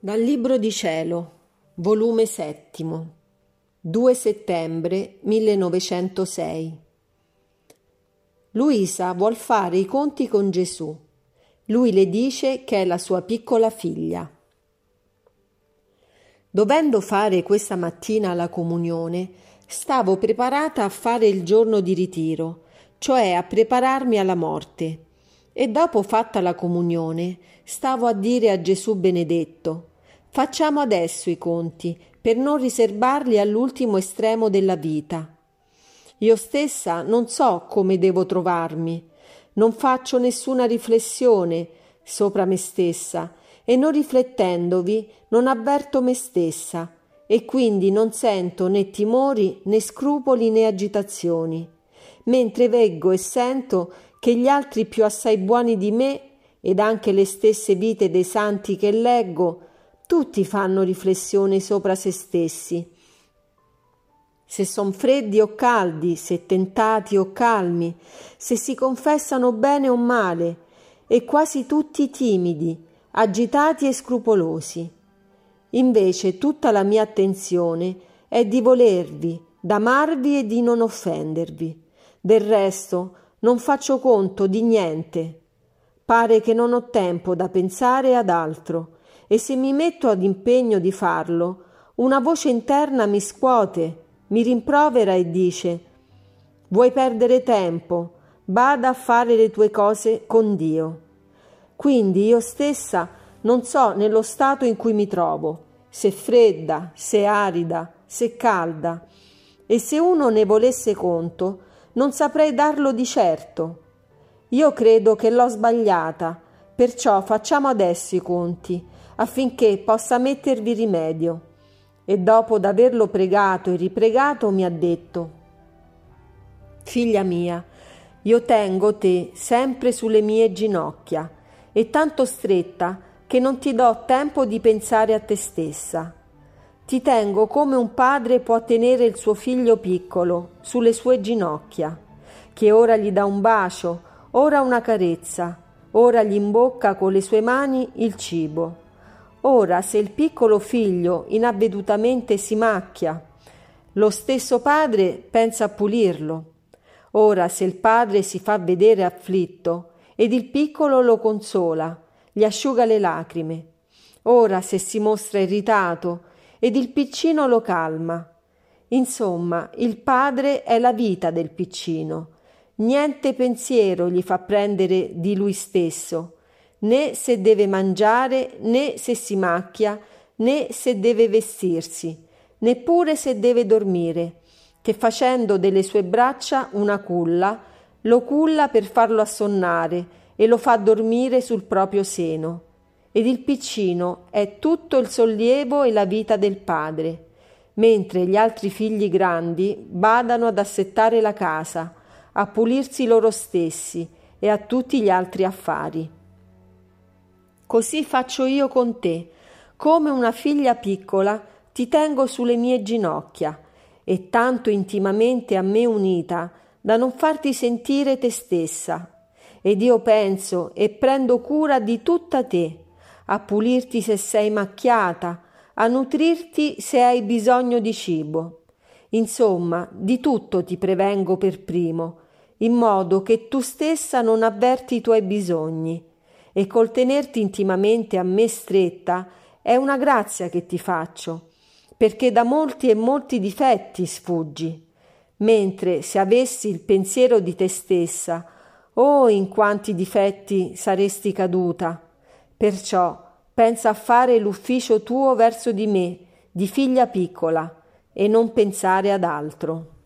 Dal Libro di Cielo, volume settimo, 2 settembre 1906. Luisa vuol fare i conti con Gesù. Lui le dice che è la sua piccola figlia. Dovendo fare questa mattina la comunione, stavo preparata a fare il giorno di ritiro, cioè a prepararmi alla morte. E dopo fatta la comunione, stavo a dire a Gesù benedetto, Facciamo adesso i conti, per non riservarli all'ultimo estremo della vita. Io stessa non so come devo trovarmi, non faccio nessuna riflessione sopra me stessa e non riflettendovi non avverto me stessa e quindi non sento né timori né scrupoli né agitazioni, mentre veggo e sento che gli altri più assai buoni di me ed anche le stesse vite dei santi che leggo tutti fanno riflessione sopra se stessi. Se son freddi o caldi, se tentati o calmi, se si confessano bene o male, e quasi tutti timidi, agitati e scrupolosi. Invece tutta la mia attenzione è di volervi, d'amarvi e di non offendervi. Del resto non faccio conto di niente. Pare che non ho tempo da pensare ad altro e se mi metto ad impegno di farlo, una voce interna mi scuote, mi rimprovera e dice Vuoi perdere tempo? Bada a fare le tue cose con Dio. Quindi io stessa non so nello stato in cui mi trovo, se fredda, se arida, se calda, e se uno ne volesse conto, non saprei darlo di certo. Io credo che l'ho sbagliata, perciò facciamo adesso i conti affinché possa mettervi rimedio. E dopo d'averlo pregato e ripregato mi ha detto Figlia mia, io tengo te sempre sulle mie ginocchia e tanto stretta che non ti do tempo di pensare a te stessa. Ti tengo come un padre può tenere il suo figlio piccolo sulle sue ginocchia, che ora gli dà un bacio, ora una carezza, ora gli imbocca con le sue mani il cibo Ora, se il piccolo figlio inavvedutamente si macchia, lo stesso padre pensa a pulirlo. Ora, se il padre si fa vedere afflitto, ed il piccolo lo consola, gli asciuga le lacrime. Ora, se si mostra irritato, ed il piccino lo calma. Insomma, il padre è la vita del piccino. Niente pensiero gli fa prendere di lui stesso né se deve mangiare, né se si macchia, né se deve vestirsi, neppure se deve dormire, che facendo delle sue braccia una culla, lo culla per farlo assonnare e lo fa dormire sul proprio seno. Ed il piccino è tutto il sollievo e la vita del padre, mentre gli altri figli grandi badano ad assettare la casa, a pulirsi loro stessi e a tutti gli altri affari. Così faccio io con te, come una figlia piccola ti tengo sulle mie ginocchia e tanto intimamente a me unita da non farti sentire te stessa. Ed io penso e prendo cura di tutta te, a pulirti se sei macchiata, a nutrirti se hai bisogno di cibo. Insomma, di tutto ti prevengo per primo, in modo che tu stessa non avverti i tuoi bisogni e col tenerti intimamente a me stretta è una grazia che ti faccio, perché da molti e molti difetti sfuggi, mentre se avessi il pensiero di te stessa, oh in quanti difetti saresti caduta. Perciò pensa a fare l'ufficio tuo verso di me, di figlia piccola, e non pensare ad altro.